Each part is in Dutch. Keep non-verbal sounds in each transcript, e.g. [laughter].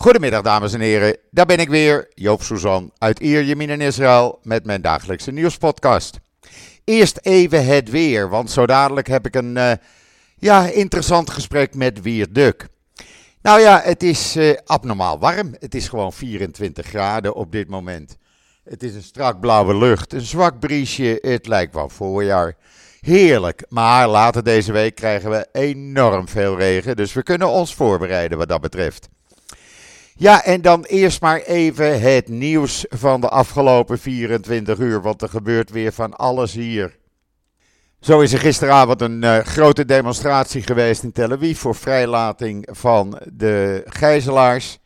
Goedemiddag dames en heren, daar ben ik weer, Joop Suzan uit Ierjemien in Israël met mijn dagelijkse nieuwspodcast. Eerst even het weer, want zo dadelijk heb ik een uh, ja, interessant gesprek met Wier Duk. Nou ja, het is uh, abnormaal warm. Het is gewoon 24 graden op dit moment. Het is een strak blauwe lucht, een zwak briesje, het lijkt wel voorjaar. Heerlijk, maar later deze week krijgen we enorm veel regen, dus we kunnen ons voorbereiden wat dat betreft. Ja, en dan eerst maar even het nieuws van de afgelopen 24 uur, want er gebeurt weer van alles hier. Zo is er gisteravond een uh, grote demonstratie geweest in Tel Aviv voor vrijlating van de gijzelaars.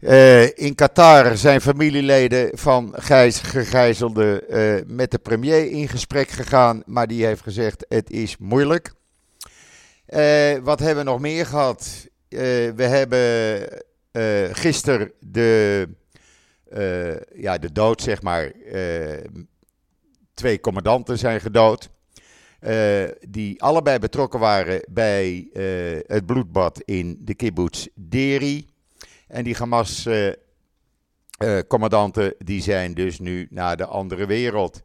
Uh, in Qatar zijn familieleden van gijs, gegijzelden uh, met de premier in gesprek gegaan, maar die heeft gezegd het is moeilijk. wat hebben we nog meer gehad? we hebben uh, gisteren de, uh, ja, de dood, zeg maar. Uh, twee commandanten zijn gedood. die allebei betrokken waren bij het bloedbad in de kibbutz Deri. En die Hamas-commandanten die zijn dus nu naar de andere wereld.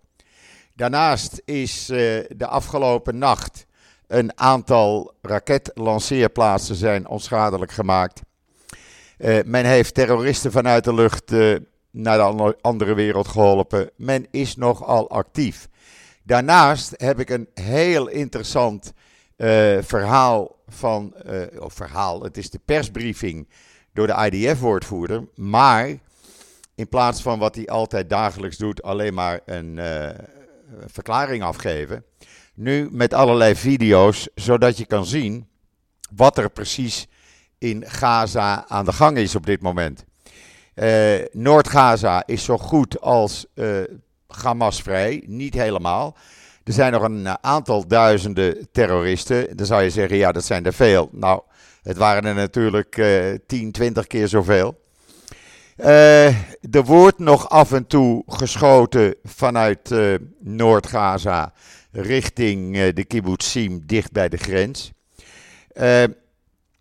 Daarnaast is de afgelopen nacht een aantal raketlanceerplaatsen zijn onschadelijk gemaakt. Uh, men heeft terroristen vanuit de lucht uh, naar de andere wereld geholpen. Men is nogal actief. Daarnaast heb ik een heel interessant uh, verhaal van, of verhaal, het is de persbriefing door de IDF-woordvoerder. Maar in plaats van wat hij altijd dagelijks doet, alleen maar een verklaring afgeven. Nu met allerlei video's, zodat je kan zien wat er precies in Gaza aan de gang is op dit moment. Uh, Noord-Gaza is zo goed als uh, Hamas-vrij, niet helemaal. Er zijn nog een aantal duizenden terroristen. Dan zou je zeggen, ja, dat zijn er veel. Nou, het waren er natuurlijk uh, 10, 20 keer zoveel. Er wordt nog af en toe geschoten vanuit uh, Noord-Gaza richting de kibbutzim dicht bij de grens.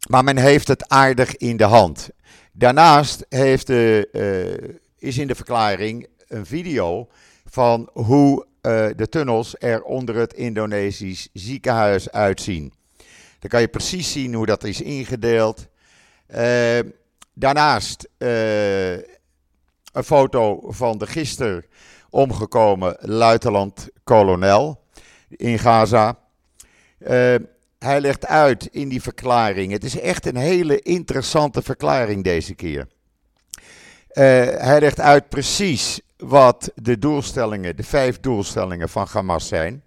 Maar men heeft het aardig in de hand. Daarnaast heeft de, uh, is in de verklaring een video van hoe uh, de tunnels er onder het Indonesisch ziekenhuis uitzien. Dan kan je precies zien hoe dat is ingedeeld. Uh, daarnaast een foto van de gisteren omgekomen luitenant-kolonel in Gaza. Hij legt uit in die verklaring. Het is echt een hele interessante verklaring deze keer. Uh, hij legt uit precies wat de doelstellingen, de vijf doelstellingen van Hamas zijn.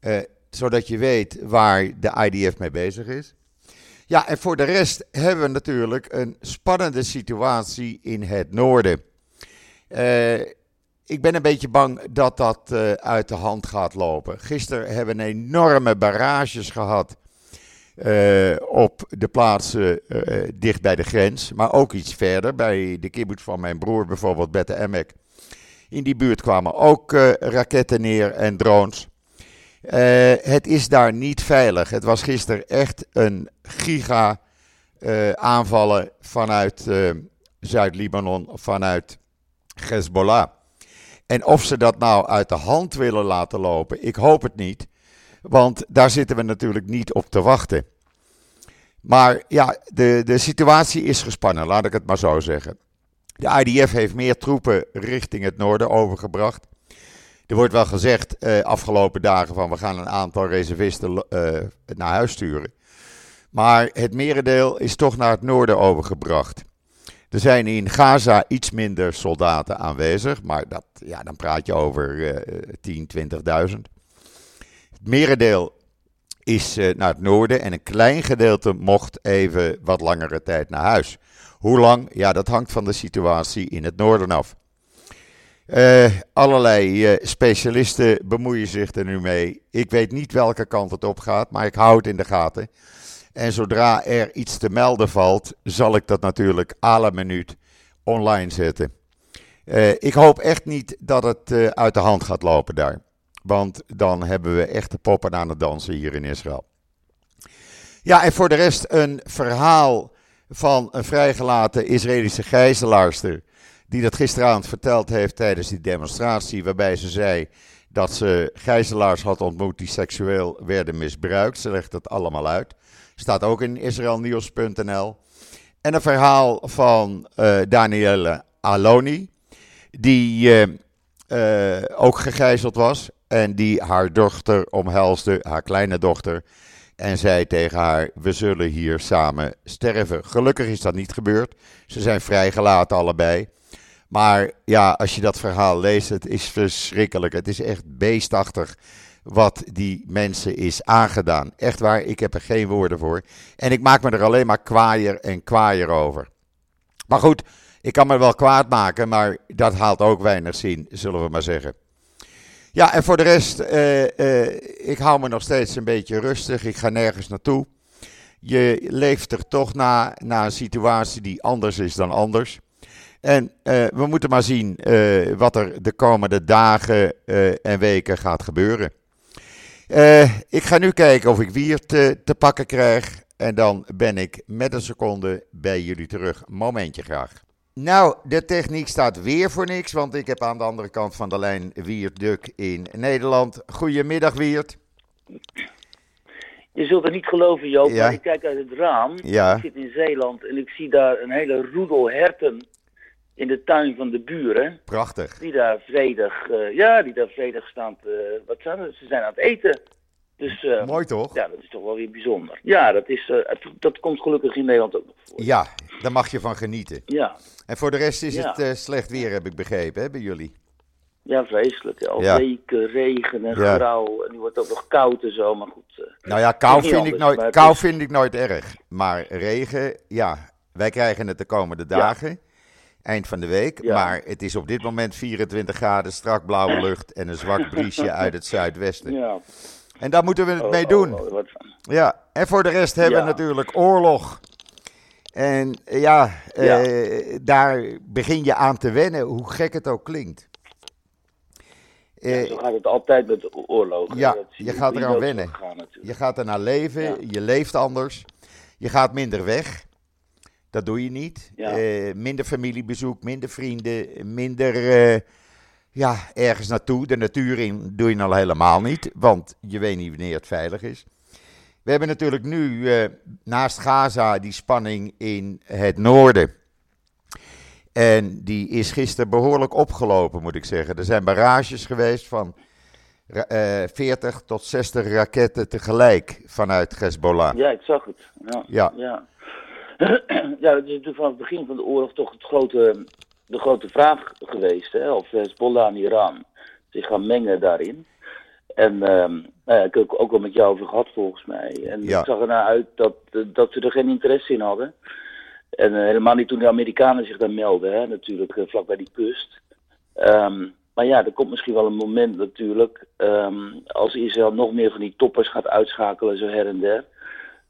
Uh, zodat je weet waar de IDF mee bezig is. Ja, en voor de rest hebben we natuurlijk een spannende situatie in het noorden. Uh, ik ben een beetje bang dat dat uh, uit de hand gaat lopen. Gisteren hebben we enorme barrages gehad uh, op de plaatsen uh, dicht bij de grens. Maar ook iets verder, bij de kibbutz van mijn broer bijvoorbeeld, Bette Emek. In die buurt kwamen ook raketten neer en drones. het is daar niet veilig. Het was gisteren echt een giga aanvallen vanuit Zuid-Libanon, vanuit Hezbollah. En of ze dat nou uit de hand willen laten lopen, ik hoop het niet. Want daar zitten we natuurlijk niet op te wachten. Maar ja, de, de situatie is gespannen, laat ik het maar zo zeggen. De IDF heeft meer troepen richting het noorden overgebracht. Er wordt wel gezegd uh, afgelopen dagen van we gaan een aantal reservisten uh, naar huis sturen. Maar het merendeel is toch naar het noorden overgebracht. Er zijn in Gaza iets minder soldaten aanwezig, maar dat, ja, dan praat je over uh, 10, 20.000. Het merendeel is uh, naar het noorden en een klein gedeelte mocht even wat langere tijd naar huis. Hoe lang? Ja, dat hangt van de situatie in het noorden af. Uh, allerlei uh, specialisten bemoeien zich er nu mee. Ik weet niet welke kant het op gaat, maar ik hou het in de gaten. En zodra er iets te melden valt, zal ik dat natuurlijk la minuut online zetten. Uh, ik hoop echt niet dat het uh, uit de hand gaat lopen daar. Want dan hebben we echt de poppen aan het dansen hier in Israël. Ja, en voor de rest een verhaal van een vrijgelaten Israëlische gijzelaarster. Die dat gisteravond verteld heeft tijdens die demonstratie. Waarbij ze zei dat ze gijzelaars had ontmoet die seksueel werden misbruikt. Ze legt het allemaal uit. Staat ook in israelnieuws.nl. En een verhaal van uh, Danielle Aloni. Die uh, ook gegijzeld was. En die haar dochter omhelsde, haar kleine dochter. En zei tegen haar: We zullen hier samen sterven. Gelukkig is dat niet gebeurd. Ze zijn vrijgelaten, allebei. Maar ja, als je dat verhaal leest, het is verschrikkelijk. Het is echt beestachtig wat die mensen is aangedaan. Echt waar, ik heb er geen woorden voor. En ik maak me er alleen maar kwaaier en kwaaier over. Maar goed, ik kan me wel kwaad maken, maar dat haalt ook weinig zin, zullen we maar zeggen. Ja, en voor de rest, uh, uh, ik hou me nog steeds een beetje rustig. Ik ga nergens naartoe. Je leeft er toch na, na een situatie die anders is dan anders. En uh, we moeten maar zien wat er de komende dagen en weken gaat gebeuren. Ik ga nu kijken of ik Wiert te, te pakken krijg. En dan ben ik met een seconde bij jullie terug. Momentje graag. Nou, de techniek staat weer voor niks, want ik heb aan de andere kant van de lijn Wiert Duk in Nederland. Goedemiddag Wiert. Je zult het niet geloven Joop, ja. maar ik kijk uit het raam. Ja. Ik zit in Zeeland en ik zie daar een hele roedel herten in de tuin van de buren. Prachtig. Die daar vredig, uh, ja, die daar vredig staan te, wat zijn het? Ze zijn aan het eten. Dus, uh, Mooi toch? Ja, dat is toch wel weer bijzonder. Ja, dat, is, uh, dat komt gelukkig in Nederland ook nog voor. Ja, daar mag je van genieten. Ja. En voor de rest is het slecht weer, heb ik begrepen, hè, bij jullie? Ja, vreselijk. Al ja. weken regen en ja. grauw. En nu wordt het ook nog koud en zo, maar goed. nou ja, kou, vind, anders, ik nooit, kou is... vind ik nooit erg. Maar regen, ja, wij krijgen het de komende dagen. Eind van de week. Maar het is op dit moment 24 graden, strak blauwe [laughs] lucht en een zwak briesje uit het zuidwesten. Ja. En daar moeten we het mee doen. Oh, oh, ja, en voor de rest hebben we natuurlijk oorlog. En ja, ja. Uh, daar begin je aan te wennen, hoe gek het ook klinkt. Ja, zo gaat het altijd met oorlogen. Ja, je, je gaat eraan wennen. Gaan, je gaat er naar leven, je leeft anders. Je gaat minder weg. Dat doe je niet. Uh, minder familiebezoek, minder vrienden, minder ja, ergens naartoe. De natuur in doe je al helemaal niet, want je weet niet wanneer het veilig is. We hebben natuurlijk nu uh, naast Gaza die spanning in het noorden. En die is gisteren behoorlijk opgelopen, moet ik zeggen. Er zijn barrages geweest van uh, eh, 40 tot 60 raketten tegelijk vanuit Hezbollah. Ja, ik zag het. Ja. Ja, ja. [clears throat] ja dat is natuurlijk van het begin van de oorlog toch het grote de grote vraag geweest, hè, of Hezbollah en Iran zich gaan mengen daarin. En um, nou ja, ik heb het ook al met jou over gehad volgens mij. En ja. het zag ernaar uit dat, dat ze er geen interesse in hadden. En uh, helemaal niet toen de Amerikanen zich daar melden, hè, natuurlijk uh, vlak bij die kust. Um, maar ja, er komt misschien wel een moment natuurlijk, um, als Israël nog meer van die toppers gaat uitschakelen, zo her en der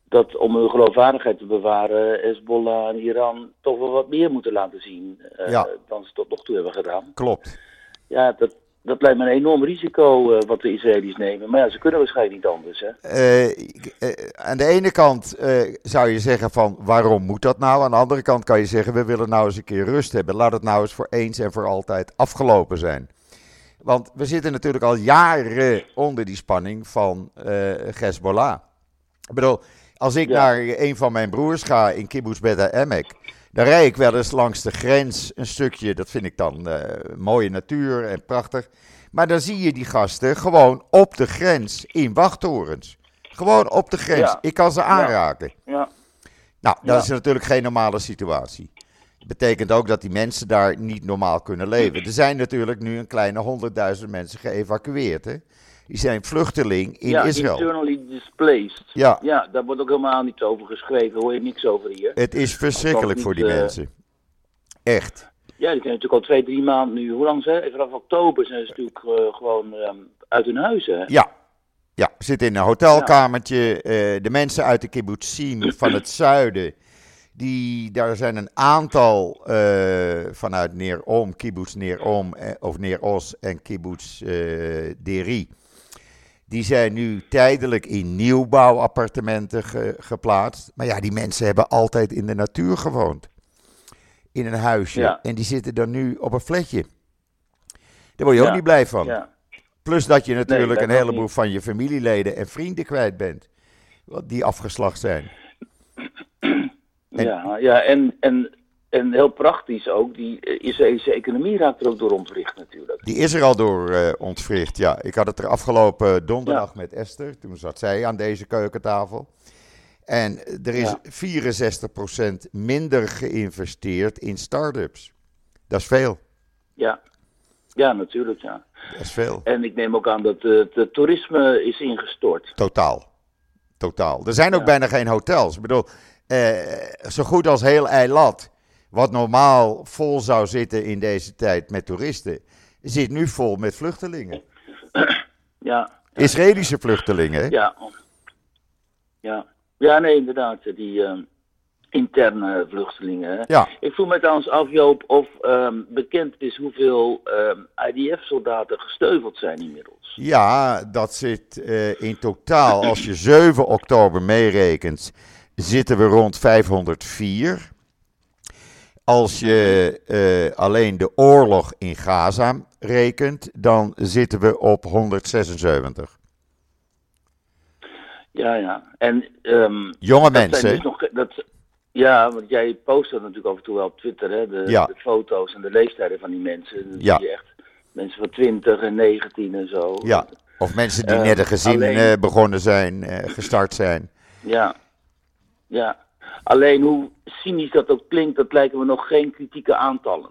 dat om hun geloofwaardigheid te bewaren, Hezbollah en Iran toch wel wat meer moeten laten zien uh, dan ze tot nog toe hebben gedaan. Klopt. Ja, dat, dat lijkt me een enorm risico uh, wat de Israëli's nemen. Maar ja, ze kunnen waarschijnlijk niet anders. Hè? Uh, aan de ene kant zou je zeggen van waarom moet dat nou? Aan de andere kant kan je zeggen we willen nou eens een keer rust hebben. Laat het nou eens voor eens en voor altijd afgelopen zijn. Want we zitten natuurlijk al jaren onder die spanning van Hezbollah. Ik bedoel, als ik naar een van mijn broers ga in Kibbutz Beta Emek, dan rijd ik wel eens langs de grens een stukje. Dat vind ik dan uh, mooie natuur en prachtig. Maar dan zie je die gasten gewoon op de grens in wachttorens. Gewoon op de grens. Ik kan ze aanraken. Ja. Nou, dat is natuurlijk geen normale situatie. Dat betekent ook dat die mensen daar niet normaal kunnen leven. Er zijn natuurlijk nu een kleine honderdduizend mensen geëvacueerd. Hè? Die zijn vluchteling in ja, Israël. internally displaced. Ja. ja, daar wordt ook helemaal niet over geschreven. Hoor je niks over hier. Het is verschrikkelijk voor die uh, mensen. Echt. Ja, die zijn natuurlijk al twee, drie maanden nu. Hoe lang zijn Vanaf oktober zijn ze natuurlijk uh, gewoon um, uit hun huizen. Ja. Ja, zitten in een hotelkamertje. Ja. Uh, de mensen uit de kibbutzim van het [clears throat] zuiden. Die, daar zijn een aantal uh, vanuit Neer-Om, kibbutz Neer-Om, of Neer-Os en kibbutz Deri Die zijn nu tijdelijk in nieuwbouwappartementen geplaatst. Maar ja, die mensen hebben altijd in de natuur gewoond. In een huisje. En die zitten dan nu op een flatje. Daar word je ook niet blij van. Ja. Plus dat je natuurlijk een heleboel van je familieleden en vrienden kwijt bent. Die afgeslacht zijn. ja, ja en, en, en heel praktisch ook. Die Israëlische economie raakt er ook door ontwricht natuurlijk. Die is er al door uh, ontwricht, ja. Ik had het er afgelopen donderdag met Esther. Toen zat zij aan deze keukentafel. En er is 64% minder geïnvesteerd in start-ups. Dat is veel. Ja, ja, natuurlijk, ja. Dat is veel. En ik neem ook aan dat het, toerisme is ingestort. Totaal. Totaal. Er zijn ook bijna geen hotels. Ik bedoel, eh, zo goed als heel Eilat, wat normaal vol zou zitten in deze tijd met toeristen, zit nu vol met vluchtelingen. Ja. Israëlische vluchtelingen. Ja. Ja. Ja, nee, inderdaad. Die, uh, interne vluchtelingen. Ja. Ik vroeg me trouwens af, Joop, of um, bekend is hoeveel um, ehm, IDF-soldaten gesteuveld zijn inmiddels. Ja, dat zit uh, in totaal, als je 7 oktober meerekent, zitten we rond 504. Als je uh, alleen de oorlog in Gaza rekent, dan zitten we op 176. Ja, ja. En, um, Jonge mensen. Dus nog, dat, ja, want jij post dat natuurlijk af en toe wel op Twitter, hè? De, de foto's en de leeftijden van die mensen. Dan ja. zie je echt mensen van 20 en 19 en zo. Ja, of mensen die uh, net een gezin alleen... uh, begonnen zijn, gestart zijn. Ja, ja. Alleen hoe cynisch dat ook klinkt, dat lijken we nog geen kritieke aantallen.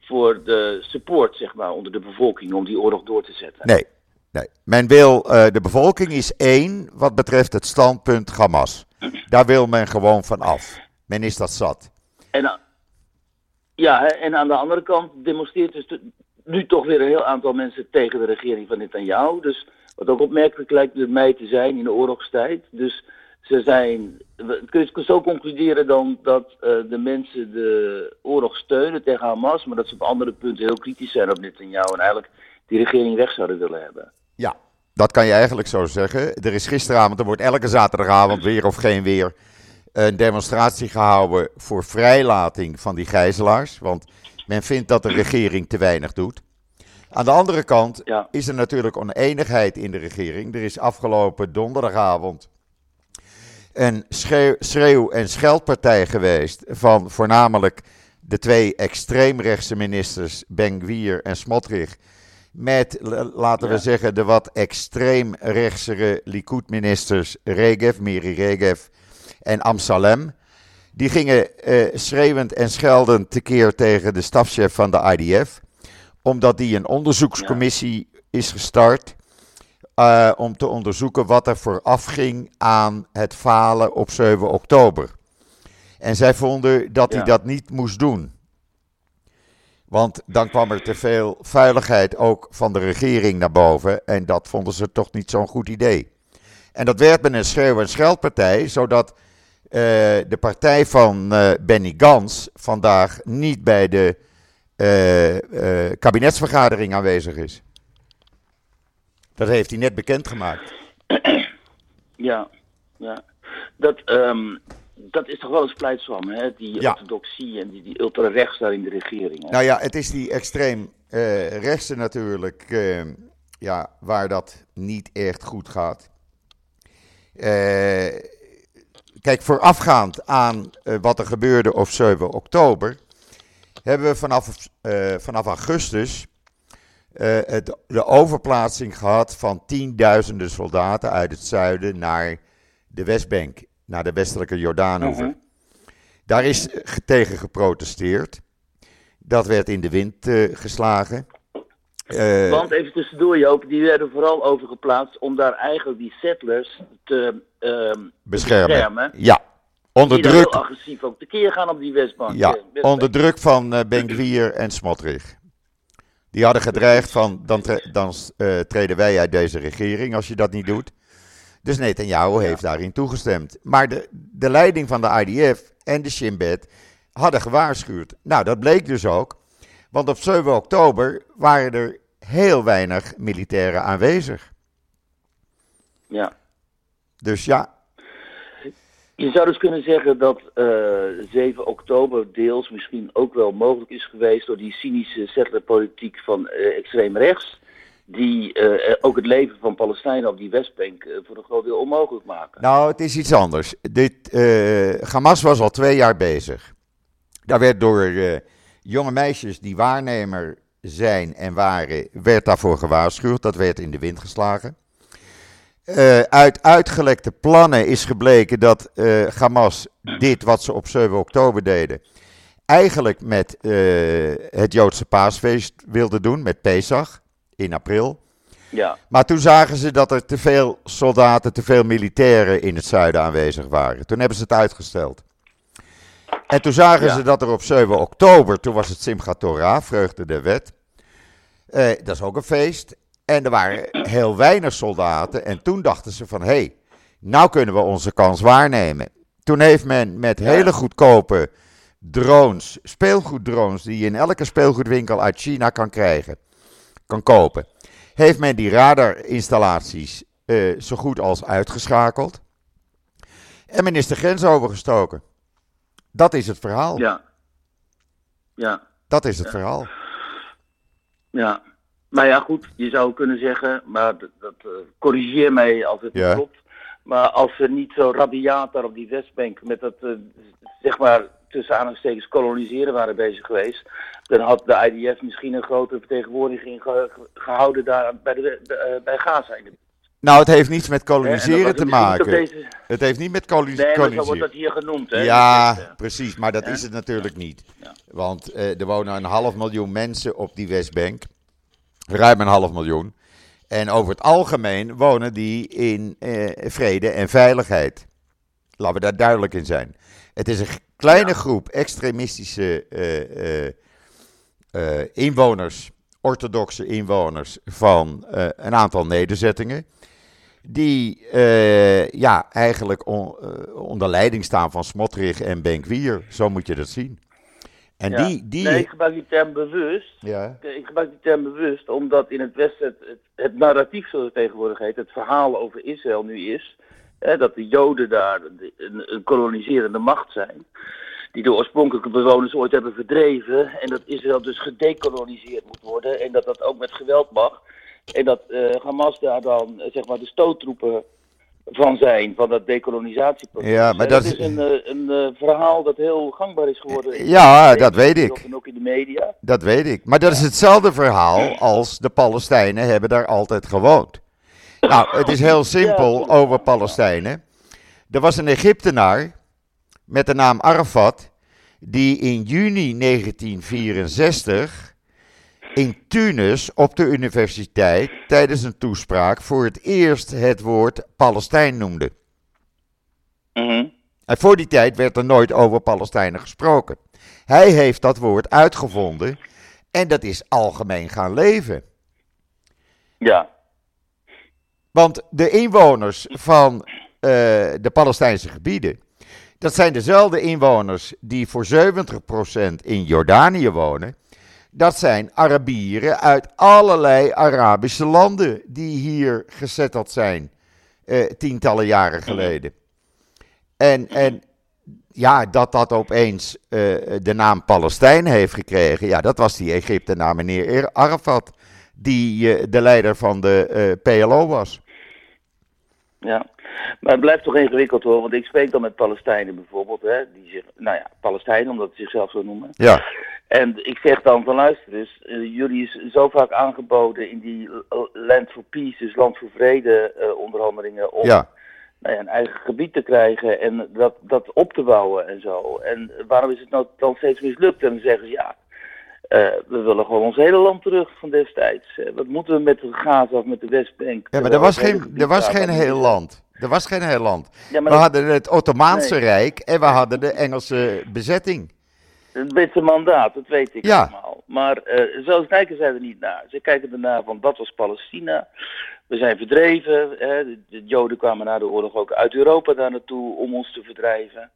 voor de support, zeg maar, onder de bevolking om die oorlog door te zetten. Nee, nee. Men wil, de bevolking is één wat betreft het standpunt Hamas. Daar wil men gewoon van af. Men is dat zat. En, ja, en aan de andere kant demonstreert dus nu toch weer een heel aantal mensen tegen de regering van Netanyahu. Dus wat ook opmerkelijk lijkt mij te zijn in de oorlogstijd. Dus ze zijn. Kun je zo concluderen dan dat uh, de mensen de oorlog steunen tegen Hamas, maar dat ze op andere punten heel kritisch zijn op Netanyahu en eigenlijk die regering weg zouden willen hebben? Ja, dat kan je eigenlijk zo zeggen. Er is gisteravond, er wordt elke zaterdagavond weer of geen weer een demonstratie gehouden voor vrijlating van die gijzelaars. Want men vindt dat de regering te weinig doet. Aan de andere kant is er natuurlijk oneenigheid in de regering. Er is afgelopen donderdagavond een schreeuw- en scheldpartij geweest van voornamelijk de twee extreemrechtse ministers Ben en Smotrich. Met, laten we zeggen, de wat extreem rechtsere Likud-ministers Regev, Miri Regev en Amsalem. Die gingen uh, schreeuwend en scheldend tekeer tegen de stafchef van de IDF, omdat die een onderzoekscommissie is gestart uh, om te onderzoeken wat er vooraf ging aan het falen op 7 oktober. En zij vonden dat hij dat niet moest doen. Want dan kwam er te veel veiligheid ook van de regering naar boven. En dat vonden ze toch niet zo'n goed idee. En dat werd met een schreeuw- en scheldpartij, zodat uh, de partij van uh, Benny Gans vandaag niet bij de uh, kabinetsvergadering aanwezig is. Dat heeft hij net bekendgemaakt. [clears throat] Ja, ja. Dat, um, dat is toch wel eens pleitzaam, hè? Die orthodoxie en die, die ultra-rechts daar in de regering. Hè? Nou ja, het is die extreem uh, rechtse natuurlijk, uh, ja, waar dat niet echt goed gaat. Uh, kijk, voorafgaand aan wat er gebeurde op 7 oktober, hebben we vanaf, vanaf augustus het, de overplaatsing gehad van tienduizenden soldaten uit het zuiden naar de Westbank naar de westelijke Jordaanoever. Mhm. Daar is tegen geprotesteerd. Dat werd in de wind uh, geslagen. Uh, Want even tussendoor, Joop, die werden vooral overgeplaatst om daar eigenlijk die settlers te uh, beschermen. Ja, onder die druk. heel agressief ook tekeer gaan op die Westbank. Ja, onder druk van uh, Ben en Smotrich. Die hadden gedreigd van, dan, dan treden wij uit deze regering als je dat niet doet. Dus Netanyahu ja. heeft daarin toegestemd. Maar de, de leiding van de IDF en de Shin Bet hadden gewaarschuwd. Nou, dat bleek dus ook. Want op 7 oktober waren er heel weinig militairen aanwezig. Ja. Dus ja. Je zou dus kunnen zeggen dat uh, 7 oktober deels misschien ook wel mogelijk is geweest door die cynische settlerpolitiek van uh, extreem rechts die uh, ook het leven van Palestijnen op die Westbank voor een groot deel onmogelijk maken. Nou, het is iets anders. Dit, Hamas was al twee jaar bezig. Daar werd door jonge meisjes die waarnemer zijn en waren, werd daarvoor gewaarschuwd. Dat werd in de wind geslagen. Uit uitgelekte plannen is gebleken dat Hamas dit wat ze op 7 oktober deden, eigenlijk met het Joodse paasfeest wilde doen, met Pesach in april. Ja. Maar toen zagen ze dat er te veel soldaten, te veel militairen in het zuiden aanwezig waren. Toen hebben ze het uitgesteld. En toen zagen ze dat er op 7 oktober, toen was het Simchat Torah, Vreugde der Wet. Eh, dat is ook een feest. En er waren heel weinig soldaten. En toen dachten ze van, hé, hey, nou kunnen we onze kans waarnemen. Toen heeft men met hele goedkope drones, speelgoeddrones, die je in elke speelgoedwinkel uit China kan krijgen kan kopen. Heeft men die radarinstallaties uh, zo goed als uitgeschakeld. En men is de grens overgestoken. Dat is het verhaal. Ja. Ja. Dat is het verhaal. Ja. Maar ja, goed, je zou kunnen zeggen, maar dat, dat uh, corrigeer mij als het ja. klopt. Maar als ze niet zo rabiaat daar op die Westbank met dat, uh, zeg maar, tussen aanhalingstekens koloniseren waren bezig geweest, dan had de IDF misschien een grote vertegenwoordiging gehouden daar bij, de, uh, bij Gaza. Nou, het heeft niets met koloniseren te maken. Deze... Het heeft niet met koloniseren. Nee, zo wordt dat hier genoemd. Hè? Ja, precies, maar dat is het natuurlijk niet. Ja. Want uh, er wonen een half miljoen mensen op die Westbank. Ruim een half miljoen. En over het algemeen wonen die in uh, vrede en veiligheid. Laten we daar duidelijk in zijn. Het is een kleine groep extremistische uh, uh, inwoners, orthodoxe inwoners van een aantal nederzettingen. Die ja, eigenlijk on, onder leiding staan van Smotrich en Benkwier. Zo moet je dat zien. En ja. die, die... Nee, ik gebruik die term bewust. Ja. Ik gebruik die term bewust omdat in het Westen het, het, het narratief, zoals het tegenwoordig heet, het verhaal over Israël nu is Hè, dat de Joden daar een, een koloniserende macht zijn. Die de oorspronkelijke bewoners ooit hebben verdreven. En dat Israël dus gedekoloniseerd moet worden. En dat dat ook met geweld mag. En dat uh, Hamas daar dan zeg maar de stoottroepen van zijn, van dat decolonisatieproces. Ja, maar dat, is een, een, een, verhaal dat heel gangbaar is geworden. Ja, dat weet ik. En ook in de media. Dat weet ik. Maar dat is hetzelfde verhaal als de Palestijnen hebben daar altijd gewoond. Nou, het is heel simpel over Palestijnen. Er was een Egyptenaar met de naam Arafat, die in juni 1964 in Tunis op de universiteit tijdens een toespraak voor het eerst het woord Palestijn noemde. Mm En voor die tijd werd er nooit over Palestijnen gesproken. Hij heeft dat woord uitgevonden en dat is algemeen gaan leven. Ja. Want de inwoners van uh, de Palestijnse gebieden, dat zijn dezelfde inwoners die voor 70% in Jordanië wonen. Dat zijn Arabieren uit allerlei Arabische landen die hier gezetteld zijn uh, tientallen jaren geleden. En, en ja, dat dat opeens uh, de naam Palestijn heeft gekregen, ja, dat was die Egyptenaar meneer Arafat die uh, de leider van de PLO was. Ja, maar het blijft toch ingewikkeld hoor, want ik spreek dan met Palestijnen bijvoorbeeld, hè, die zich, nou ja, Palestijnen omdat ze zichzelf zo noemen. Ja. En ik zeg dan van luister dus, uh, jullie is zo vaak aangeboden in die Land for Peace, dus Land voor Vrede uh, onderhandelingen, om ja. nou ja, een eigen gebied te krijgen en dat, dat op te bouwen en zo. En waarom is het nou dan steeds mislukt? En dan zeggen ze ja, uh, we willen gewoon ons hele land terug van destijds. Wat moeten we met de Gaza of met de Westbank? Ja, maar er was geen, er was geen heel land. Er was geen heel land. Ja, we hadden het Ottomaanse nee. Rijk en we hadden de Engelse bezetting. Het Britse mandaat, dat weet ik ja. allemaal. Maar uh, zo kijken zij er niet naar. Ze kijken ernaar van dat was Palestina. We zijn verdreven. Hè. De, de, Joden kwamen na de oorlog ook uit Europa daar naartoe om ons te verdrijven.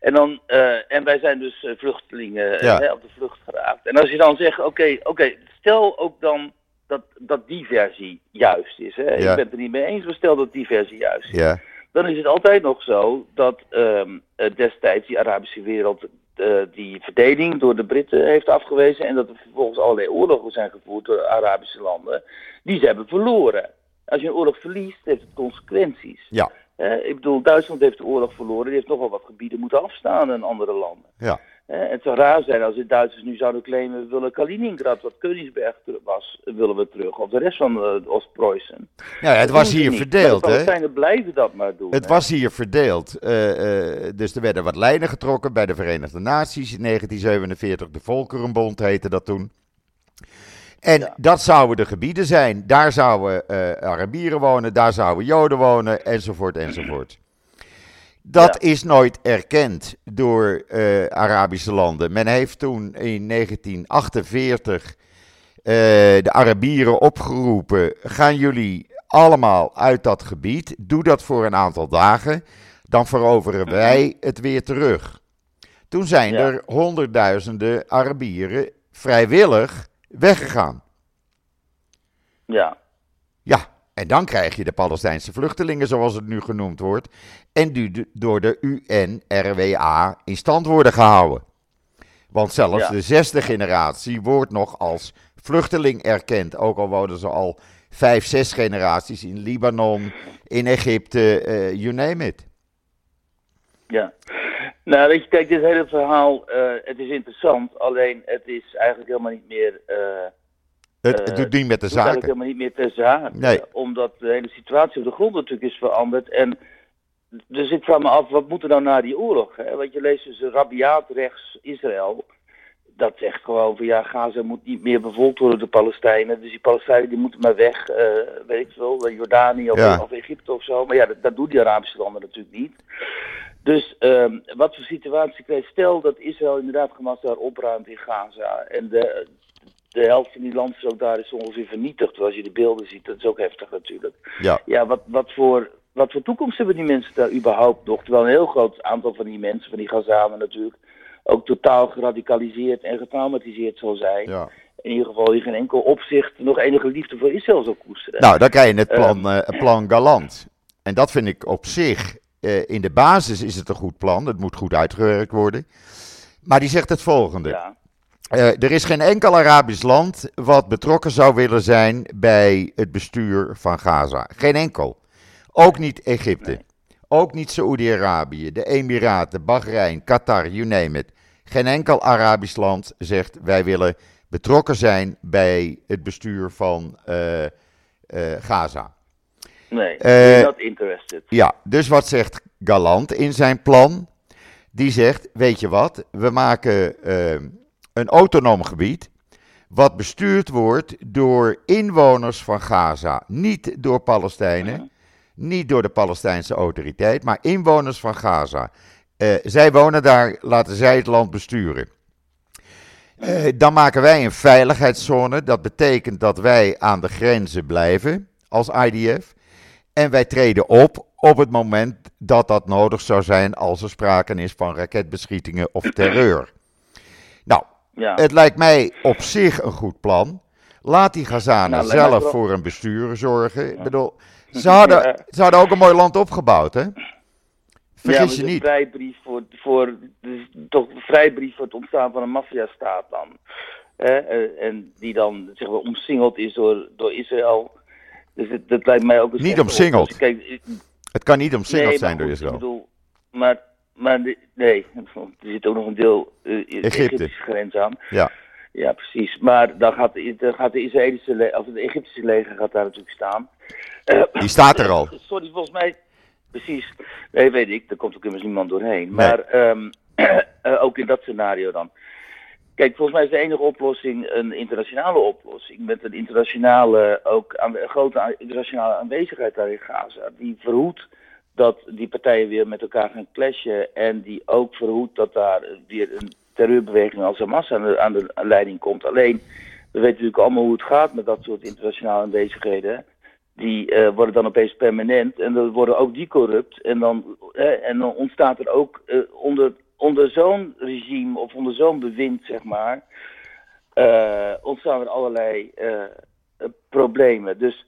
En, dan, uh, en wij zijn dus vluchtelingen ja. hè, op de vlucht geraakt. En als je dan zegt, oké, okay, oké, okay, stel ook dan dat, dat die versie juist is. Hè? Ik ben het er niet mee eens, maar stel dat die versie juist is. Ja. Dan is het altijd nog zo dat um, destijds die Arabische wereld uh, die verdeling door de Britten heeft afgewezen. En dat er vervolgens allerlei oorlogen zijn gevoerd door Arabische landen. Die ze hebben verloren. Als je een oorlog verliest, heeft het consequenties. Ja. Uh, ik bedoel, Duitsland heeft de oorlog verloren. Die heeft nogal wat gebieden moeten afstaan aan andere landen. Ja. Het zou raar zijn als de Duitsers nu zouden claimen... we willen Kaliningrad, wat Königsberg was, willen we terug. Of de rest van uh, Oost-Preußen. Ja, het was hier verdeeld, hè? De blijven dat maar doen. Het was hier verdeeld. Uh, dus er werden wat lijnen getrokken bij de Verenigde Naties in 1947. De Volkerenbond heette dat toen. En dat zouden de gebieden zijn. Daar zouden Arabieren wonen, daar zouden Joden wonen, enzovoort, enzovoort. Dat is nooit erkend door uh, Arabische landen. Men heeft toen in 1948 uh, de Arabieren opgeroepen: gaan jullie allemaal uit dat gebied, doe dat voor een aantal dagen, dan veroveren wij het weer terug. Toen zijn ja. er honderdduizenden Arabieren vrijwillig weggegaan. Ja. Ja, en dan krijg je de Palestijnse vluchtelingen, zoals het nu genoemd wordt, en die door de UNRWA in stand worden gehouden. Want zelfs ja. de zesde generatie wordt nog als vluchteling erkend, ook al wonen ze al vijf, zes generaties in Libanon, in Egypte, uh, you name it. Ja, nou weet je, kijk, dit hele verhaal, uh, het is interessant, alleen het is eigenlijk helemaal niet meer... Uh, het, het doet niet met de zaken. Het helemaal niet meer ter zake. Nee. Omdat de hele situatie op de grond natuurlijk is veranderd. En dus ik vraag me af, wat moet er nou na die oorlog? Hè? Want je leest dus rabiaat rechts Israël. Dat zegt gewoon van ja, Gaza moet niet meer bevolkt worden door de Palestijnen. Dus die Palestijnen die moeten maar weg, uh, weet ik veel, Jordanië of, ja. of, Egypte of zo. Maar ja, dat, dat doen die Arabische landen natuurlijk niet. Dus um, wat voor situatie krijgt, stel dat Israël inderdaad gemassaard opruimt in Gaza. En de, de helft van die land is ook daar is ongeveer vernietigd. Als je de beelden ziet, dat is ook heftig natuurlijk. Ja, ja wat, wat voor wat voor toekomst hebben die mensen daar überhaupt nog? Terwijl een heel groot aantal van die mensen, van die Gazanen natuurlijk, ook totaal geradicaliseerd en getraumatiseerd zal zijn. Ja. In ieder geval in geen enkel opzicht nog enige liefde voor Israël zal koesteren. Nou, dan krijg je het plan, uh, uh, plan Galant. En dat vind ik op zich, uh, in de basis is het een goed plan. Het moet goed uitgewerkt worden. Maar die zegt het volgende. Ja. Er is geen enkel Arabisch land wat betrokken zou willen zijn bij het bestuur van Gaza. Geen enkel. Ook niet Egypte. Nee. Ook niet Saoedi-Arabië, de Emiraten, Bahrein, Qatar, you name it. Geen enkel Arabisch land zegt wij willen betrokken zijn bij het bestuur van uh, uh, Gaza. Nee, uh, not interested. Ja, dus wat zegt Galant in zijn plan? Die zegt, weet je wat, we maken een autonoom gebied wat bestuurd wordt door inwoners van Gaza, niet door Palestijnen. Niet door de Palestijnse autoriteit, maar inwoners van Gaza. Uh, zij wonen daar, laten zij het land besturen. Uh, dan maken wij een veiligheidszone. Dat betekent dat wij aan de grenzen blijven als IDF. En wij treden op op het moment dat dat nodig zou zijn als er sprake is van raketbeschietingen of terreur. Ja. het lijkt mij op zich een goed plan. Laat die Gazanen Nou, zelf wel- voor een bestuur zorgen. Ik bedoel, [laughs] ze hadden, ze hadden ook een mooi land opgebouwd, hè? Vergis je niet. vrijbrief voor, voor dus toch een vrijbrief voor het ontstaan van een maffiastaat dan. Hè, eh, en die dan zeg maar omsingeld is door, door Israël. Dus het, dat lijkt mij ook een Niet omsingeld. Kijk, ik- Het kan niet omsingeld nee, zijn door goed, Ik Israël. bedoel, maar, maar de- nee, er zit ook nog een deel Egypte. Egyptische grens aan. Ja. Ja, precies. Maar dan gaat de, dan gaat de Israëlische of het Egyptische leger gaat daar natuurlijk staan. [coughs] Die staat er al. Sorry, volgens mij. Precies. Nee, weet ik. Daar komt ook immers niemand doorheen. Maar ehm, [coughs] eh, ook in dat scenario dan. Kijk, volgens mij is de enige oplossing een internationale oplossing. Met een internationale, ook aan, een grote internationale aanwezigheid daar in Gaza. Die verhoedt dat die partijen weer met elkaar gaan clashen. En die ook verhoedt dat daar weer een terreurbeweging als Hamas aan de, aan de leiding komt. Alleen, we weten natuurlijk allemaal hoe het gaat met dat soort internationale aanwezigheden. Die eh, worden dan opeens permanent en dan worden ook die corrupt. En dan, eh, en dan ontstaat er ook eh, onder, onder zo'n regime of onder zo'n bewind, zeg maar, ontstaan er allerlei problemen. Dus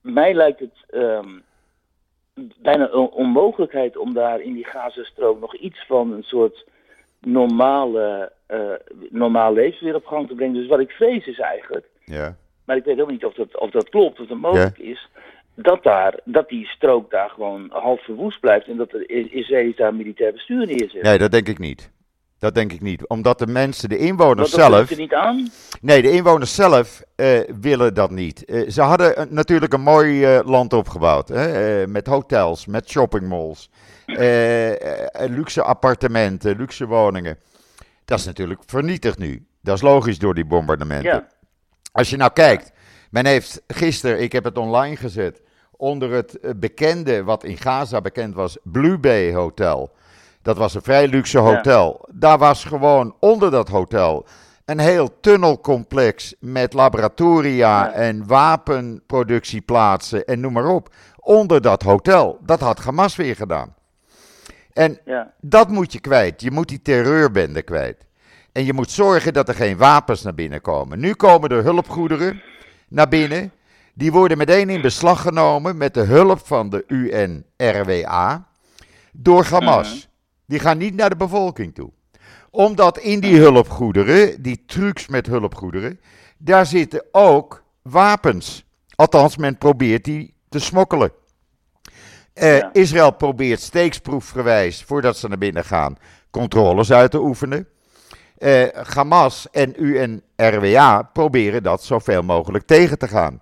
mij lijkt het ehm, bijna een onmogelijkheid om daar in die Gazastrook nog iets van een soort normale, uh, normaal leven weer op gang te brengen. Dus wat ik vrees is eigenlijk, ja. maar ik weet ook niet of dat, of dat klopt, of dat mogelijk is, dat, daar, dat die strook daar gewoon half verwoest blijft en dat de Israëli's daar militair bestuur neerzet. Nee, dat denk ik niet. Dat denk ik niet. Omdat de mensen, de inwoners dat zelf. er niet aan? Nee, de inwoners zelf uh, willen dat niet. Uh, ze hadden natuurlijk een mooi uh, land opgebouwd. Hè? met hotels, met shoppingmalls. luxe appartementen, luxe woningen. Dat is natuurlijk vernietigd nu. Dat is logisch door die bombardementen. Ja. Als je nou kijkt. Men heeft gisteren, ik heb het online gezet. Onder het bekende, wat in Gaza bekend was, Blue Bay Hotel dat was een vrij luxe hotel. Daar was gewoon onder dat hotel een heel tunnelcomplex met laboratoria en wapenproductieplaatsen en noem maar op. Onder dat hotel. Dat had Hamas weer gedaan. En ja. dat moet je kwijt. Je moet die terreurbende kwijt. En je moet zorgen dat er geen wapens naar binnen komen. Nu komen er hulpgoederen naar binnen. Die worden meteen in beslag genomen met de hulp van de UNRWA door Hamas. Mhm. Die gaan niet naar de bevolking toe. Omdat in die hulpgoederen, die trucs met hulpgoederen, daar zitten ook wapens. Althans, men probeert die te smokkelen. Uh, Israël probeert steeksproefgewijs, voordat ze naar binnen gaan, controles uit te oefenen. Uh, Hamas en UNRWA proberen dat zoveel mogelijk tegen te gaan.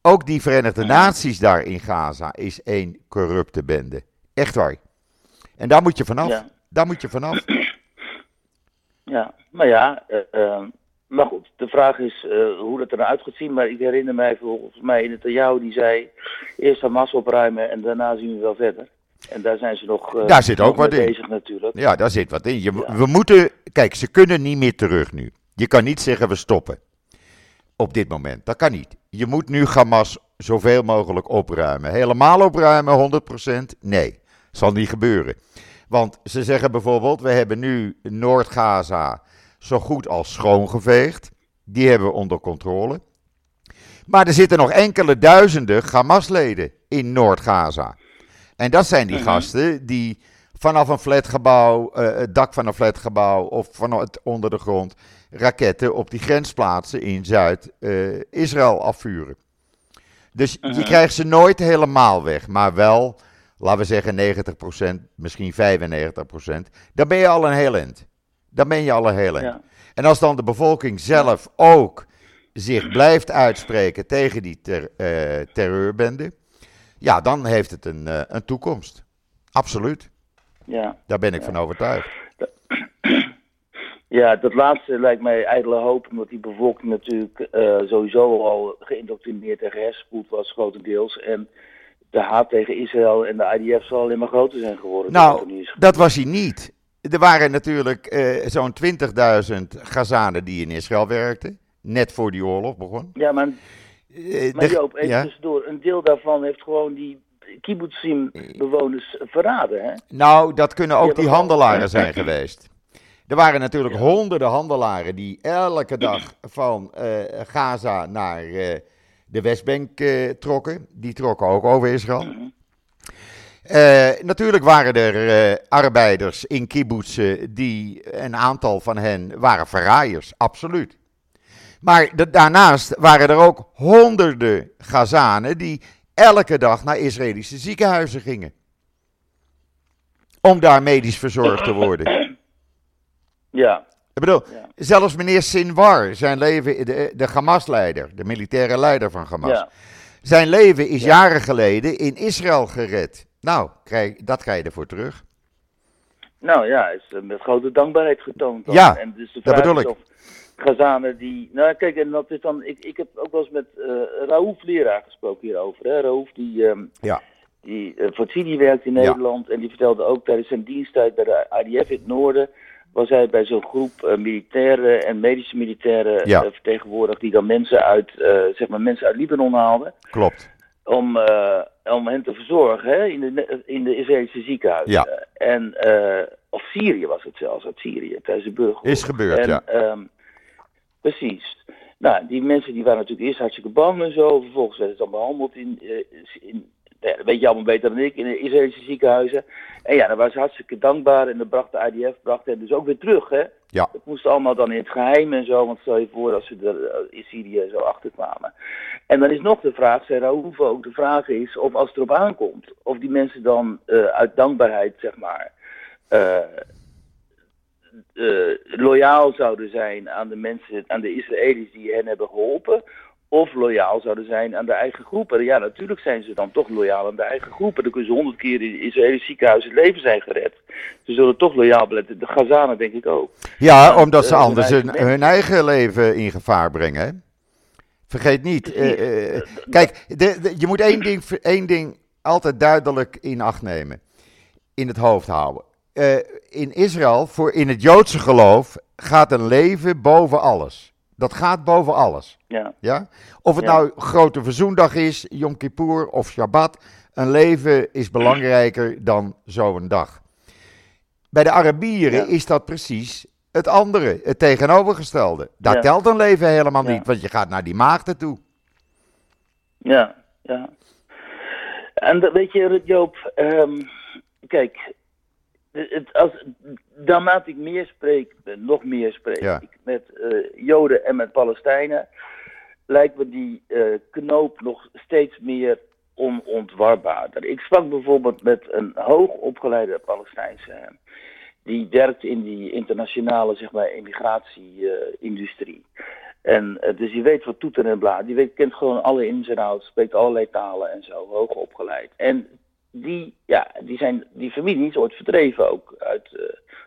Ook die Verenigde Naties daar in Gaza is één corrupte bende. Echt waar. En daar moet je vanaf. Daar moet je vanaf. [clears throat] Ja, maar ja, uh, maar goed, de vraag is uh, hoe dat eruit gaat zien. Maar ik herinner mij volgens mij in het jou die zei: eerst Hamas opruimen en daarna zien we wel verder. En daar zijn ze nog, uh, daar zit ook wat in. bezig natuurlijk. Ja, daar zit wat in. Je, We moeten, kijk, ze kunnen niet meer terug nu. Je kan niet zeggen we stoppen. Op dit moment. Dat kan niet. Je moet nu Hamas zoveel mogelijk opruimen. Helemaal opruimen, 100%? Nee. Zal niet gebeuren. Want ze zeggen bijvoorbeeld: we hebben nu Noord-Gaza zo goed als schoongeveegd. Die hebben we onder controle. Maar er zitten nog enkele duizenden Hamas-leden in Noord-Gaza. En dat zijn die mhm. gasten die vanaf een flatgebouw, uh, het dak van een flatgebouw of van onder de grond raketten op die grensplaatsen in Zuid-Israël uh, afvuren. Dus je mhm. krijgt ze nooit helemaal weg, maar wel laten we zeggen 90%, misschien 95%, dan ben je al een heel eind. Dan ben je al een heel eind. En als dan de bevolking zelf ook zich blijft uitspreken tegen die ter, uh, terreurbende, ja, dan heeft het een, uh, een toekomst. Absoluut. Ja. Daar ben ik ja. van overtuigd. [clears throat] Ja, dat laatste lijkt mij ijdele hoop, omdat die bevolking natuurlijk uh, sowieso al geïndoctrineerd en gehersenspoeld was, grotendeels. En de haat tegen Israël en de IDF zal alleen maar groter zijn geworden. Nou, dat was hij niet. Er waren natuurlijk uh, zo'n 20.000 Gazanen die in Israël werkten. Net voor die oorlog begon. Ja, maar, uh, maar Joop, even ja? tussendoor. Een deel daarvan heeft gewoon die kibbutzim-bewoners verraden. Hè? Nou, dat kunnen ook die, handelaren zijn geweest. Er waren natuurlijk honderden handelaren die elke dag [clears throat] van uh, Gaza naar de Westbank uh, trokken. Die trokken ook over Israël. Uh, natuurlijk waren er uh, arbeiders in kibbutzen die, een aantal van hen waren verraaiers, absoluut. Maar de, daarnaast waren er ook honderden Gazanen die elke dag naar Israëlische ziekenhuizen gingen. Om daar medisch verzorgd te worden. Ja, ik bedoel, zelfs meneer Sinwar, zijn leven, de, de Hamas-leider, de militaire leider van Hamas. Zijn leven is jaren geleden in Israël gered. Nou, krijg, dat krijg je ervoor terug. Nou ja, is eh, met grote dankbaarheid getoond. Dan. Ja, en dus de vraag dat bedoel ik. Of Gazanen die. Nou, kijk, en dat is dan. Ik, ik heb ook wel eens met uh, Raouf leraar gesproken hierover. Hè? Raouf, die. Um, ja. Die uh, voor Cidi werkt in Nederland. En die vertelde ook tijdens zijn diensttijd bij de IDF in het noorden was hij bij zo'n groep uh, militairen en medische militairen ja. uh, vertegenwoordigd die dan mensen uit, uh, zeg maar mensen uit Libanon haalden. Klopt. Om, om hen te verzorgen hè, in, de, in de Israëlische ziekenhuizen. Ja. En, of Syrië was het zelfs, uit Syrië, tijdens de burgeroorlog. Is gebeurd, en, ja. Um, precies. Nou, die mensen die waren natuurlijk eerst hartstikke bang en zo. Vervolgens werd het dan behandeld in, in ja, dat weet je allemaal beter dan ik, in de Israëlische ziekenhuizen. En ja, dan waren ze hartstikke dankbaar en dan bracht de IDF bracht hen dus ook weer terug. Hè? Ja. Dat moest allemaal dan in het geheim en zo, want stel je voor als ze er in Syrië zo achter kwamen. En dan is nog de vraag, zei Raouf ook, de vraag is of als het erop aankomt, of die mensen dan uh, uit dankbaarheid, zeg maar, uh, uh, loyaal zouden zijn aan de mensen, aan de Israëli's die hen hebben geholpen, of loyaal zouden zijn aan de eigen groepen. Ja, natuurlijk zijn ze dan toch loyaal aan de eigen groepen. Dan kunnen ze honderd keer in Israëlische ziekenhuis het leven zijn gered. Ze zullen toch loyaal blijven. De Gazanen denk ik ook. Ja, omdat ze anders hun, hun, eigen leven in gevaar brengen. Vergeet niet. Uh, uh, kijk, de, je moet één ding, één ding altijd duidelijk in acht nemen. In het hoofd houden. In Israël, voor in het Joodse geloof, gaat een leven boven alles. Dat gaat boven alles. Ja. ja? Of het nou Grote Verzoendag is, Yom Kippur of Shabbat. Een leven is belangrijker dan zo'n dag. Bij de Arabieren is dat precies het andere, het tegenovergestelde. Daar telt een leven helemaal niet, want je gaat naar die maagden toe. Ja, ja. En weet je, Joop, um, kijk, het, als, naarmate ik meer spreek, nog meer spreek met uh, Joden en met Palestijnen, lijkt me die uh, knoop nog steeds meer onontwarbaarder. Ik sprak bijvoorbeeld met een hoogopgeleide Palestijnse, die werkt in die internationale zeg maar, immigratie-industrie. en dus die weet wat toeter en bla. Die weet, kent gewoon alle ins en outs, spreekt allerlei talen en zo, hoog opgeleid. En die, ja, die, zijn, die familie is ooit verdreven ook. Uit, uh,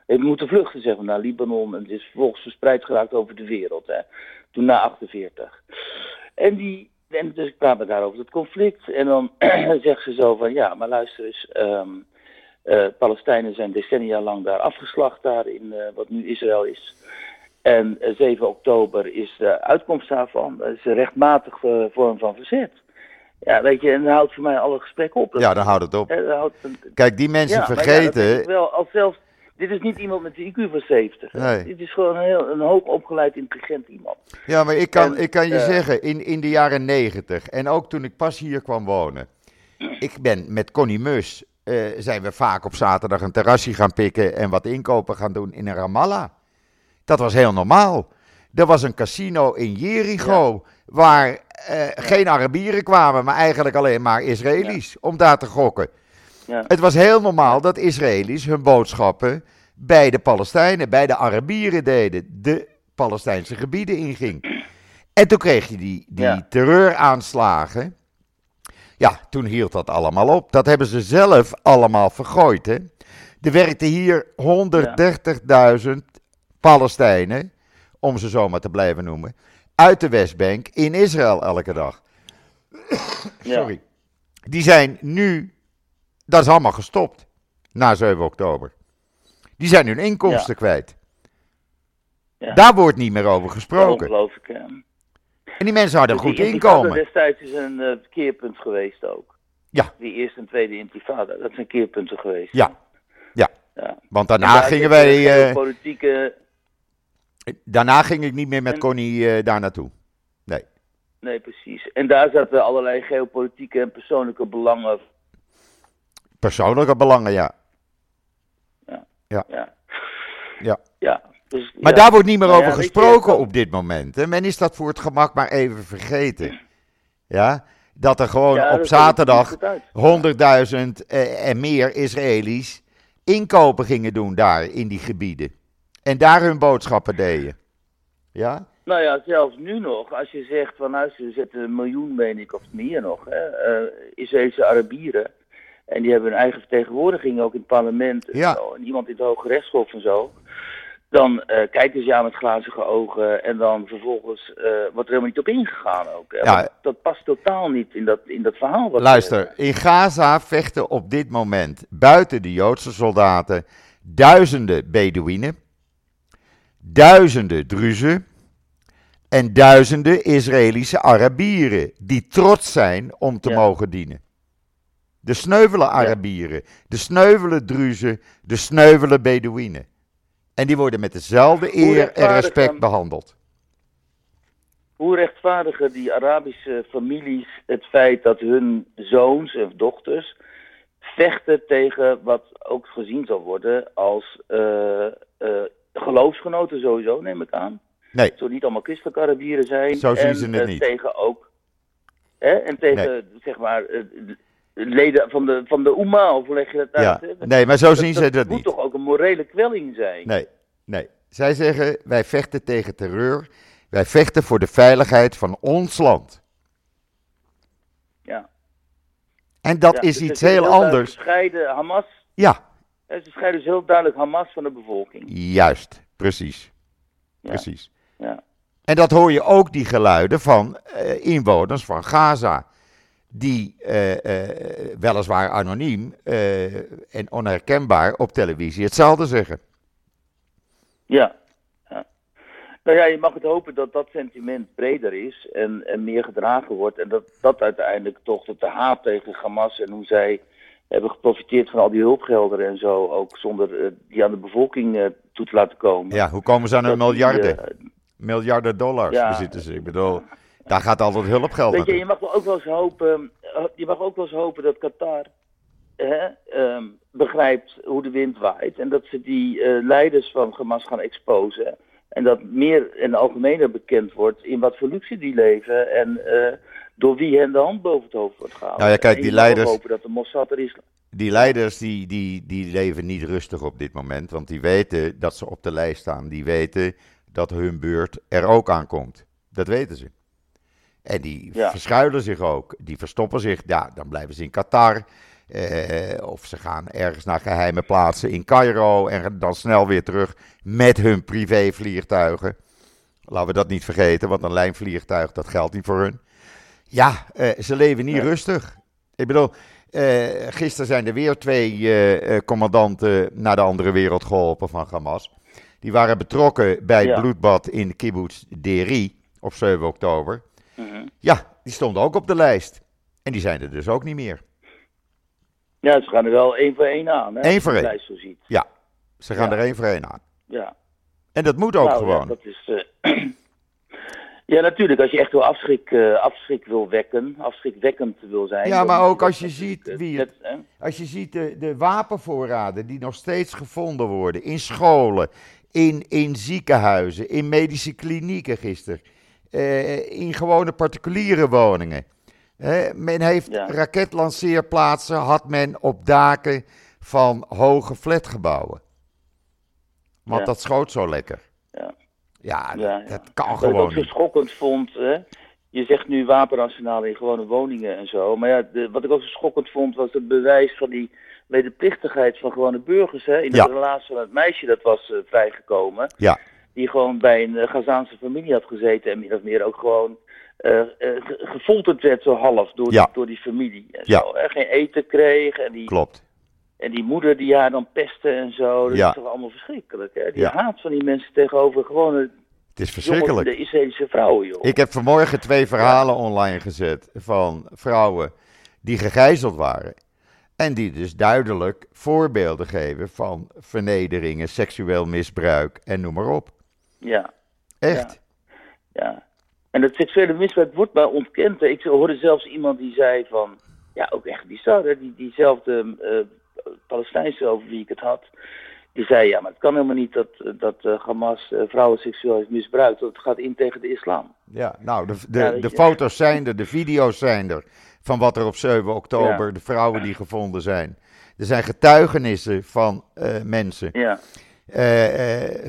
hebben moeten vluchten zeg maar, naar Libanon. En het is vervolgens verspreid geraakt over de wereld. Hè. Toen na 48. En, die, en dus ik praat over het conflict. En dan [clears throat] zegt ze zo van, ja, maar luister eens. Um, uh, Palestijnen zijn decennia lang daar afgeslacht, daar in uh, wat nu Israël is. En 7 oktober is de uitkomst daarvan. Dat is een rechtmatige vorm van verzet. Ja, weet je, en dan houdt voor mij alle gesprekken op. ja, dan houdt het op. Kijk, die mensen ja, vergeten... Ja, wel, als zelfs, dit is niet iemand met een IQ van 70. Nee. Dit is gewoon een, heel, een hoog opgeleid, intelligent iemand. Ja, maar ik kan, ik kan je uh, zeggen, in, in de jaren 90 en ook toen ik pas hier kwam wonen... Ik ben met Connie Mus, uh, zijn we vaak op zaterdag een terrasje gaan pikken... en wat inkopen gaan doen in een Ramallah. Dat was heel normaal. Er was een casino in Jericho... Ja waar uh, geen Arabieren kwamen, maar eigenlijk alleen maar Israëli's om daar te gokken. Ja. Het was heel normaal dat Israëli's hun boodschappen bij de Palestijnen, bij de Arabieren deden, de Palestijnse gebieden inging. En toen kreeg je die, die terreuraanslagen. Ja, toen hield dat allemaal op. Dat hebben ze zelf allemaal vergooid. Hè? Er werkten hier 130.000 Palestijnen, om ze zomaar te blijven noemen uit de Westbank in Israël elke dag. Sorry. Die zijn nu, dat is allemaal gestopt na 7 oktober. Die zijn hun inkomsten kwijt. Ja. Daar wordt niet meer over gesproken. Ongelooflijk, En die mensen hadden dus goed die inkomen. destijds is een uh, keerpunt geweest ook. Ja. Die eerste en tweede intifada, dat zijn keerpunten geweest. Ja. Ja. ja. Want daarna gingen wij... Uh, politieke Daarna ging ik niet meer met Connie uh, daar naartoe. Nee. Nee, precies. En daar zaten allerlei geopolitieke en persoonlijke belangen. Persoonlijke belangen, ja. Ja. Ja. Ja. ja. ja. Dus, maar daar wordt niet meer nou over gesproken je, op dit moment. Hè? Men is dat voor het gemak maar even vergeten. Ja, dat er gewoon op zaterdag 100.000 eh, en meer Israëli's inkopen gingen doen daar in die gebieden. En daar hun boodschappen deden. Ja? Nou ja, zelfs nu nog, als je zegt van nou, ze zetten een miljoen, meen ik, of meer nog, hè, uh, Israëlse Arabieren. En die hebben hun eigen vertegenwoordiging ook in het parlement. En, ja. zo, en iemand in het Hoge Rechtshof en zo. Dan uh, kijken ze je aan met glazige ogen. En dan vervolgens uh, wordt er helemaal niet op ingegaan ook. Ja. Dat past totaal niet in dat, in dat verhaal. Wat Luister, in Gaza vechten op dit moment buiten de Joodse soldaten duizenden Bedouinen duizenden Druzen en duizenden Israëlische Arabieren die trots zijn om te mogen dienen. De sneuvele Arabieren, de sneuvele Druzen, de sneuvele Bedouinen. En die worden met dezelfde eer en respect behandeld. hoe rechtvaardigen die Arabische families het feit dat hun zoons of dochters vechten tegen wat ook gezien zal worden als uh, geloofsgenoten sowieso, neem ik aan. Nee. Zo niet allemaal christelijke Arabieren zijn. Zo zien ze het en, niet. tegen ook, hè, en tegen, zeg maar, leden van de, van de Oema, of hoe leg je dat ja. uit? Nee, maar zo zien ze dat, niet. Het moet toch ook een morele kwelling zijn? Nee, nee. Zij zeggen, wij vechten tegen terreur. Wij vechten voor de veiligheid van ons land. Ja. En dat Ja, is dus iets het heel anders. Scheiden Hamas, Ja, hè, ze scheiden dus heel duidelijk Hamas van de bevolking. juist. Precies. Precies. Ja. En dat hoor je ook die geluiden van eh, inwoners van Gaza. Die eh, eh, weliswaar anoniem eh, en onherkenbaar op televisie hetzelfde zeggen. Ja. ja. Nou ja, je mag het hopen dat dat sentiment breder is en, en meer gedragen wordt. En dat dat uiteindelijk toch dat de haat tegen Hamas en hoe zij hebben geprofiteerd van al die hulpgelden en zo, ook zonder eh, die aan de bevolking eh, toe te laten komen. Ja, hoe komen ze aan hun die, miljarden? eh, miljarden dollars Ja. bezitten ze. Ik bedoel, daar gaat altijd hulpgeld Weet je, je mag wel ook wel eens hopen, je mag ook wel eens hopen dat Qatar hè, ehm, begrijpt hoe de wind waait. En dat ze die leiders van Hamas gaan exposen. En dat meer en algemener bekend wordt in wat voor luxe die leven. En door wie hen de hand boven het hoofd wordt gehaald. Nou ja, kijk, die leiders- hopen dat de Mossad er is. Die leiders die, die, die leven niet rustig op dit moment, want die weten dat ze op de lijst staan. Die weten dat hun beurt er ook aankomt. Dat weten ze. En die Ja. verschuilen zich ook. Die verstoppen zich. Ja, dan blijven ze in Qatar. eh, of ze gaan ergens naar geheime plaatsen in Cairo. En dan snel weer terug met hun privévliegtuigen. Laten we dat niet vergeten, want een lijnvliegtuig, dat geldt niet voor hun. Ja, eh, ze leven niet Ja. rustig. Ik bedoel, eh, gisteren zijn er weer twee eh, commandanten naar de andere wereld geholpen van Hamas. Die waren betrokken bij het Ja. bloedbad in kibbutz Deri op 7 oktober. Mhm. Ja, die stonden ook op de lijst. En die zijn er dus ook niet meer. Ja, ze gaan er wel één voor één aan. Hè, Eén voor één. lijst zo ziet. Ja, ze gaan Ja. er één voor één aan. Ja. En dat moet ook Nou, gewoon. Ja, dat is, [clears throat] ja, natuurlijk. Als je echt wel afschrik, eh, afschrik wil wekken, afschrikwekkend wil zijn. Ja, maar ook als je ziet wie het-. Als je ziet de, de wapenvoorraden die nog steeds gevonden worden in scholen, in, in ziekenhuizen, in medische klinieken gisteren, eh, in gewone particuliere woningen. Hè, men heeft Ja. raketlanceerplaatsen, had men op daken van hoge flatgebouwen. Want Ja. dat schoot zo lekker. Ja. Dat, ja. dat kan Wat ik ook gewoon zo schokkend vond, hè? je zegt nu wapenarsenalen in gewone woningen en zo. Maar ja, de, wat ik ook zo schokkend vond was het bewijs van die medeplichtigheid van gewone burgers. Hè? In de Ja. relatie van het meisje dat was eh, vrijgekomen. Ja. Die gewoon bij een uh, Gazaanse familie had gezeten en min of meer ook gewoon eh, eh, ge- gefolterd werd zo half door, Ja. die, door die familie. En Ja. zo, hè? Geen eten kreeg en die, Klopt. En die moeder die haar dan pestte en zo. Dat Ja. is toch allemaal verschrikkelijk. Hè? Die Ja. haat van die mensen tegenover gewone Het is verschrikkelijk. de Israëlische vrouwen, joh. Ik heb vanmorgen twee verhalen online gezet van vrouwen die gegijzeld waren. En die dus duidelijk voorbeelden geven van vernederingen, seksueel misbruik en noem maar op. Ja, Echt. ja. En dat seksuele misbruik wordt maar ontkend. Ik hoorde zelfs iemand die zei van, ja, ook echt bizar, hè, die, diezelfde eh Palestijnse over wie ik het had. Die zei, ja, maar het kan helemaal niet dat, dat eh, Hamas eh, vrouwen seksueel heeft misbruikt. Het gaat in tegen de islam. Ja, nou, de, de, Ja, de foto's zijn er, de video's zijn er. Van wat er op 7 oktober, Ja. de vrouwen die gevonden zijn. Er zijn getuigenissen van eh, mensen. Ja,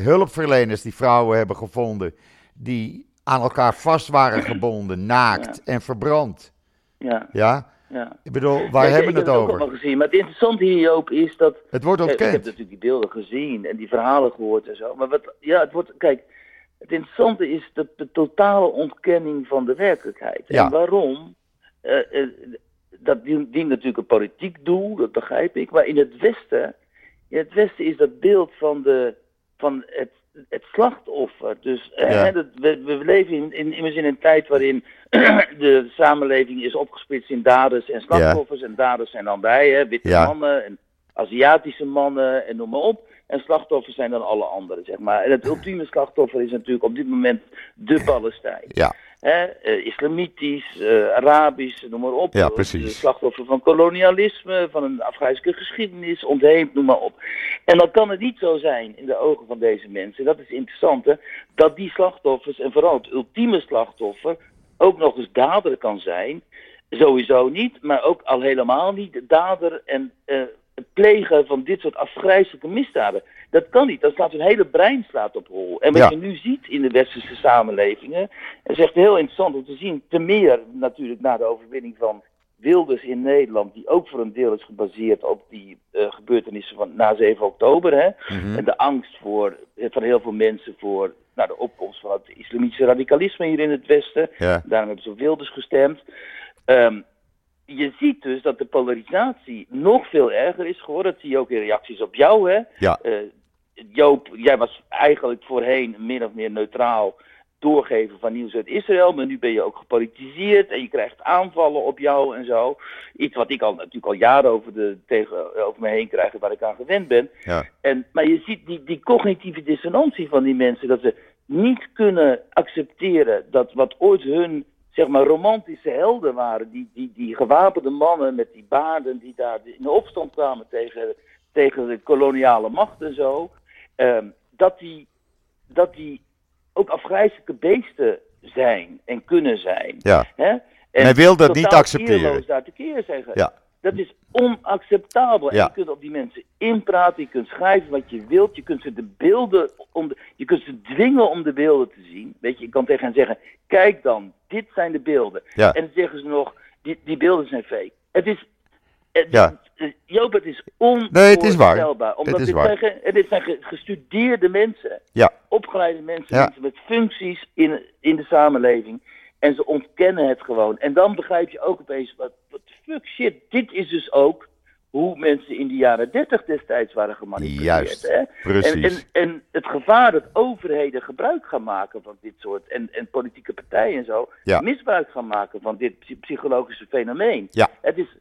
hulpverleners die vrouwen hebben gevonden. Die aan elkaar vast waren gebonden, naakt en verbrand. ja, Ja, ja. ik bedoel, waar Ja, hebben we ik het ook over? allemaal gezien. Maar het interessante hier, Joop, is dat Het wordt Ja, ik heb ontkend. natuurlijk die beelden gezien en die verhalen gehoord en zo. Maar wat, ja, het wordt, kijk, het interessante is de, de totale ontkenning van de werkelijkheid. Ja. En waarom? Eh, eh, dat dient, dient natuurlijk een politiek doel, dat begrijp ik. Maar in het Westen, in het Westen is dat beeld van, de, van het, het slachtoffer. Dus eh, Ja. hè, dat, we, we leven in, in, immers in een tijd waarin [clears throat] de samenleving is opgesplitst in daders en slachtoffers. En daders zijn dan wij, hè, witte Ja. mannen en Aziatische mannen en noem maar op. En slachtoffers zijn dan alle anderen, zeg maar. En het ultieme slachtoffer is natuurlijk op dit moment de Palestijn. Ja. Uh, islamitisch, uh, Arabisch, noem maar op. Ja, precies. Slachtoffer van kolonialisme, van een Afghaanse geschiedenis, ontheemd, noem maar op. En dan kan het niet zo zijn in de ogen van deze mensen, dat is interessant, hè, dat die slachtoffers, en vooral het ultieme slachtoffer, ook nog eens dader kan zijn. Sowieso niet, maar ook al helemaal niet dader en het plegen van dit soort afgrijzelijke misdaden. Dat kan niet. Dat slaat hun hele brein slaat op hol. En wat je nu ziet in de westerse samenlevingen, is echt heel interessant om te zien. Te meer natuurlijk na de overwinning van Wilders in Nederland, die ook voor een deel is gebaseerd op die uh, gebeurtenissen van na 7 oktober. Hè? Mhm. En de angst voor, van heel veel mensen voor nou, de opkomst van het islamitische radicalisme hier in het Westen. Ja. Daarom hebben ze op Wilders gestemd. Um, je ziet dus dat de polarisatie nog veel erger is geworden. Dat zie je ook in reacties op jou, hè? Ja. Uh, Joop, jij was eigenlijk voorheen min of meer neutraal doorgeven van nieuws uit Israël, maar nu ben je ook gepolitiseerd en je krijgt aanvallen op jou en zo. Iets wat ik al natuurlijk al jaren over, de, tegen, over me heen krijg, waar ik aan gewend ben. Ja. En, maar je ziet die, die cognitieve dissonantie van die mensen, dat ze niet kunnen accepteren dat wat ooit hun zeg maar, romantische helden waren. Die, die, die gewapende mannen met die baarden die daar in de opstand kwamen tegen, tegen de koloniale macht en zo. Um, dat, die, dat die ook afgrijzelijke beesten zijn en kunnen zijn. Ja. Hè? En hij wil dat niet accepteren. daar te keer zeggen. Ja. Dat is onacceptabel. En Ja. je kunt op die mensen inpraten, je kunt schrijven wat je wilt, je kunt ze de beelden, om de- je kunt ze dwingen om de beelden te zien. Weet je, je kan tegen hen zeggen, kijk dan, dit zijn de beelden. Ja. En dan zeggen ze nog, die, die beelden zijn fake. Het is, het, Ja. eh, Joop, het is Nee, het is waar. onvoorstelbaar. Omdat Het is dit, waar. Zijn, dit zijn ge- gestudeerde mensen Ja. opgeleide mensen, Ja. mensen met functies in, in de samenleving. En ze ontkennen het gewoon. En dan begrijp je ook opeens, wat, wat fuck shit, dit is dus ook hoe mensen in de jaren dertig destijds waren gemanipuleerd. Juist, hè? precies. En, en, en het gevaar dat overheden gebruik gaan maken van dit soort, en, en politieke partijen en zo, Ja. misbruik gaan maken van dit psy- psychologische fenomeen. Ja. Het is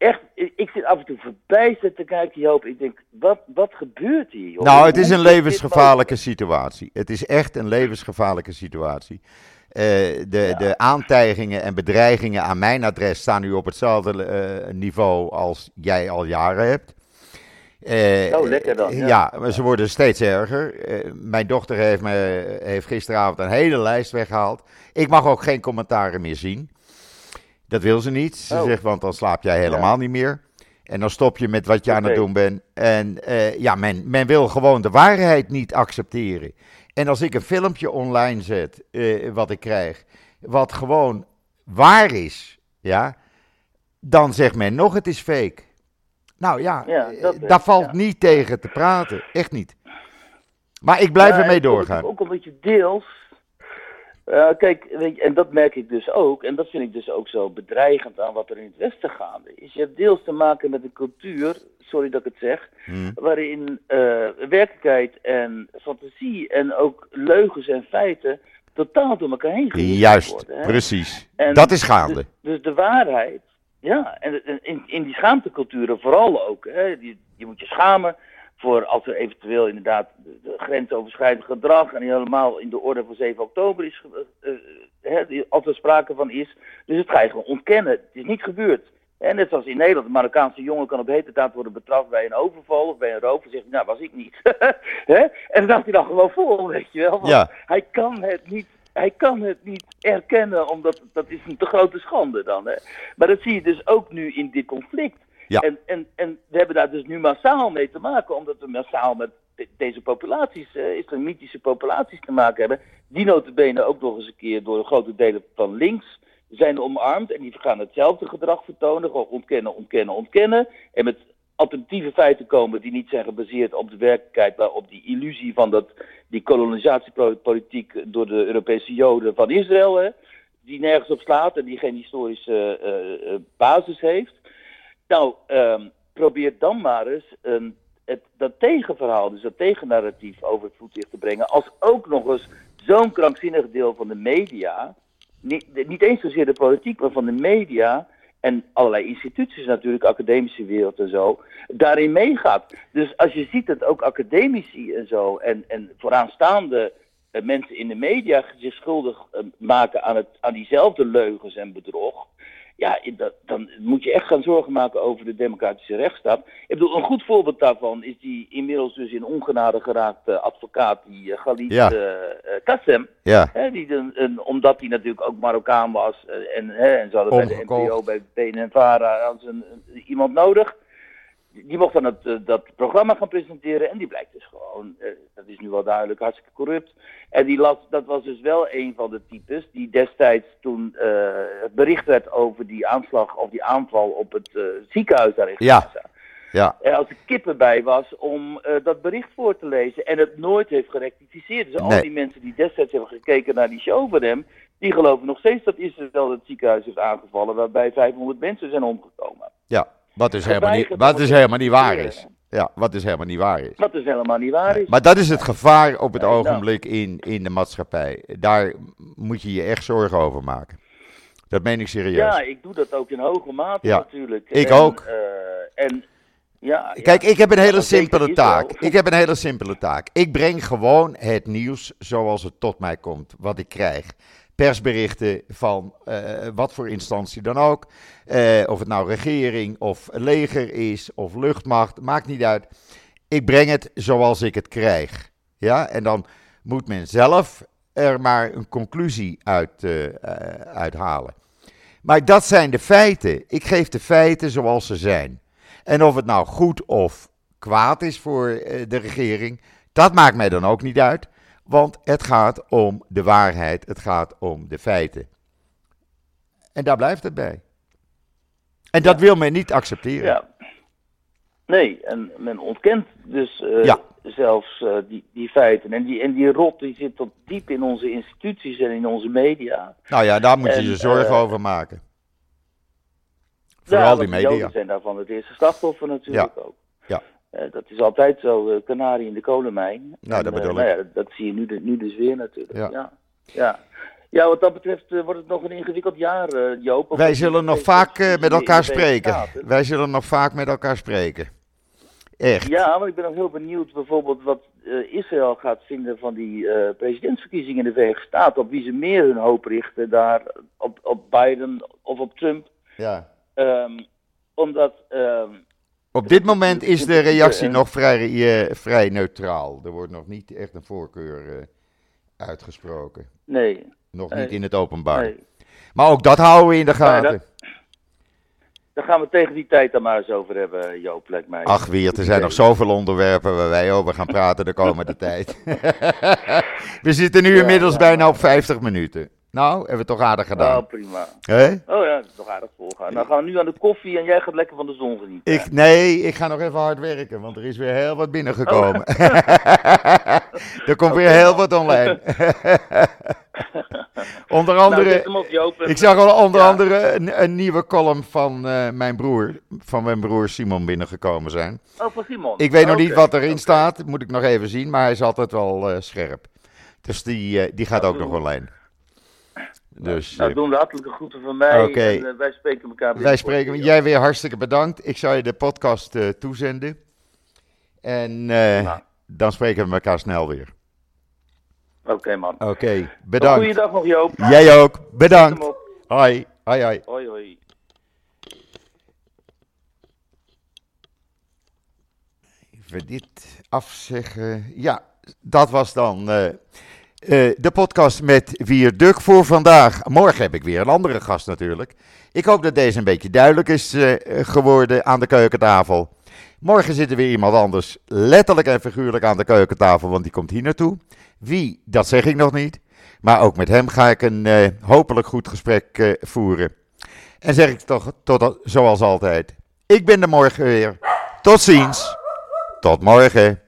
echt, ik zit af en toe verbijsterd te kijken, Joop. Ik denk, wat, wat gebeurt hier, joh? Nou, het is een levensgevaarlijke situatie. Het is echt een levensgevaarlijke situatie. Eh, de, Ja. de aantijgingen en bedreigingen aan mijn adres staan nu op hetzelfde eh, niveau als jij al jaren hebt. Eh, Oh, lekker dan, ja. Ja, maar ze worden steeds erger. Mijn dochter heeft, me, heeft gisteravond een hele lijst weggehaald. Ik mag ook geen commentaren meer zien. Dat wil ze niet. Ze Oh. zegt, want dan slaap jij helemaal niet meer. En dan stop je met wat je aan het doen bent. En eh, ja, men, men wil gewoon de waarheid niet accepteren. En als ik een filmpje online zet, eh, wat ik krijg, wat gewoon waar is, ja, dan zegt men nog het is fake. Nou ja, Ja, eh, dat, daar valt ja. niet tegen te praten, echt niet. Maar ik blijf ermee doorgaan. Ook omdat je deels. Eh, kijk, weet je, en dat merk ik dus ook, en dat vind ik dus ook zo bedreigend aan wat er in het Westen gaande is. Je hebt deels te maken met een cultuur, sorry dat ik het zeg, Hm. waarin eh, werkelijkheid en fantasie en ook leugens en feiten totaal door elkaar heen gewisseld Juist, worden. hè. precies. En Dat is gaande. Dus, dus de waarheid, ja, en en in, in die schaamteculturen vooral ook. Hè, je, je moet je schamen voor als er eventueel inderdaad de, de grensoverschrijdend gedrag en helemaal in de orde van 7 oktober is, eh, eh, als er sprake van is. Dus het ga je gewoon ontkennen. Het is niet gebeurd. En net zoals in Nederland, een Marokkaanse jongen kan op heterdaad worden betrapt bij een overval of bij een roof. En zegt nou was ik niet. [laughs] En dan dacht hij dan gewoon vol, weet je wel. Want Ja. Hij kan het niet hij kan het niet erkennen, omdat dat is een te grote schande dan. Hè? Maar dat zie je dus ook nu in dit conflict. En, en, en we hebben daar dus nu massaal mee te maken, omdat we massaal met de- deze populaties, eh, islamitische populaties te maken hebben, die notabene ook nog eens een keer door grote delen van links zijn omarmd en die gaan hetzelfde gedrag vertonen, gewoon ontkennen, ontkennen, ontkennen. En met alternatieve feiten komen die niet zijn gebaseerd op de werkelijkheid, maar op die illusie van dat, die kolonisatiepolitiek door de Europese Joden van Israël, hè, die nergens op slaat en die geen historische eh, eh, basis heeft. Nou, ehm, probeer dan maar eens een, het, dat tegenverhaal, dus dat tegennarratief over het voetlicht te brengen, als ook nog eens zo'n krankzinnig deel van de media, niet, niet eens zozeer de politiek, maar van de media, en allerlei instituties natuurlijk, academische wereld en zo, daarin meegaat. Dus als je ziet dat ook academici en zo en, en vooraanstaande uh, mensen in de media zich schuldig uh, maken aan, het, aan diezelfde leugens en bedrog, ja, dat, dan moet je echt gaan zorgen maken over de democratische rechtsstaat. Ik bedoel, een goed voorbeeld daarvan is die inmiddels dus in ongenade geraakte advocaat, die uh, Khalid ja. uh, Kassem. Ja. Hè, die een, een, omdat hij natuurlijk ook Marokkaan was en, hè, en ze hadden Omgekocht. bij de NPO, bij BNNVARA, een, een, iemand nodig. Die mocht dan het, uh, dat programma gaan presenteren en die blijkt dus gewoon, uh, dat is nu wel duidelijk, hartstikke corrupt. En die las, dat was dus wel een van de types die destijds toen uh, het bericht werd over die aanslag of die aanval op het ziekenhuis daar in ja. Ja. Er als er kippen bij was om dat bericht voor te lezen en het nooit heeft gerectificeerd. Dus Nee. al die mensen die destijds hebben gekeken naar die show van hem, die geloven nog steeds dat Israël het ziekenhuis heeft aangevallen waarbij 500 mensen zijn omgekomen. Ja, wat dus helemaal niet, wat dus helemaal niet waar is. Ja, wat dus helemaal niet waar is. Wat dus helemaal niet waar is. Maar dat is het gevaar op het nou. ogenblik in, in de maatschappij. Daar moet je je echt zorgen over maken. Dat meen ik serieus. Ja, ik doe dat ook in hoge mate Ja, natuurlijk. ik en, ook. eh, en ja, Kijk, ik heb een hele simpele taak. Ik heb een hele simpele taak. Ik breng gewoon het nieuws zoals het tot mij komt, wat ik krijg. Persberichten van eh, wat voor instantie dan ook. Eh, of het nou regering of leger is of luchtmacht, maakt niet uit. Ik breng het zoals ik het krijg. Ja, en dan moet men zelf er maar een conclusie uit, eh, eh, uithalen. Maar dat zijn de feiten. Ik geef de feiten zoals ze zijn. En of het nou goed of kwaad is voor de regering, dat maakt mij dan ook niet uit. Want het gaat om de waarheid, het gaat om de feiten. En daar blijft het bij. En dat wil men niet accepteren. Ja. Nee, en men ontkent dus eh, Ja. zelfs eh, die, die feiten. En die, en die rot die zit tot diep in onze instituties en in onze media. Nou ja, daar moet je En, je zorgen eh, over maken. Ja, Vooral die de Joden media. zijn daarvan het eerste slachtoffer natuurlijk ook. Eh, dat is altijd zo, eh kanarie in de kolenmijn. Nou, dat eh, bedoel nou ik. ja, dat zie je nu, nu dus weer natuurlijk. Ja. Ja. Ja. ja. wat dat betreft wordt het nog een ingewikkeld jaar, Joop. Wij zullen nog vaak met elkaar spreken. Wij zullen nog vaak met elkaar spreken. Echt. Ja, maar ik ben ook heel benieuwd bijvoorbeeld wat Israël gaat vinden van die presidentsverkiezingen in de Verenigde Staten. Op wie ze meer hun hoop richten daar, op, op Biden of op Trump. Ja. Ehm, omdat, ehm, Op dit moment is de reactie nog vrij, eh, vrij neutraal. Er wordt nog niet echt een voorkeur eh, uitgesproken. nee, Nog Nee. niet in het openbaar. nee. Maar ook dat houden we in de gaten. dat- Daar gaan we tegen die tijd dan maar eens over hebben, Joop, lijkt mij. Ach Weert, er zijn nog zoveel onderwerpen waar wij over gaan praten de komende [laughs] tijd. [laughs] we zitten nu inmiddels ja, bijna op 50 minuten. Nou, hebben we toch aardig gedaan. Oh, prima. Hè? Oh ja, dat is nog aardig volgaan. Dan gaan we nu aan de koffie en jij gaat lekker van de zon genieten. Ik, nee, ik ga nog even hard werken, want er is weer heel wat binnengekomen. [laughs] er komt weer heel wat online. [laughs] onder Nou, andere, ik zag al onder Ja. andere een, een nieuwe column van eh, mijn broer, van mijn broer Simon binnengekomen zijn. Oh, van Simon. Ik weet nog niet wat erin oké. staat, moet ik nog even zien, maar hij is altijd wel eh, scherp. Dus die, eh, die gaat Nou, ook nog online. Dus Nou, eh, doen de hartelijke groeten van mij. En, eh, wij spreken elkaar wij binnenkort spreken, weer. jij weer hartstikke bedankt. Ik zal je de podcast eh, toezenden. En Nou. dan spreken we elkaar snel weer. Oké, man. Oké, bedankt. Goeiedag nog, Joop. Jij ook, bedankt. Hoi, hoi, hoi. Hoi, hoi. Even dit afzeggen. Ja, dat was dan eh, de podcast met Wier Duk voor vandaag. Morgen heb ik weer een andere gast natuurlijk. Ik hoop dat deze een beetje duidelijk is eh, geworden aan de keukentafel. Morgen zit er weer iemand anders, letterlijk en figuurlijk aan de keukentafel, want die komt hier naartoe. Wie, dat zeg ik nog niet. Maar ook met hem ga ik een eh, hopelijk goed gesprek voeren. En zeg ik toch, tot, zoals altijd, ik ben er morgen weer. Tot ziens. Tot morgen.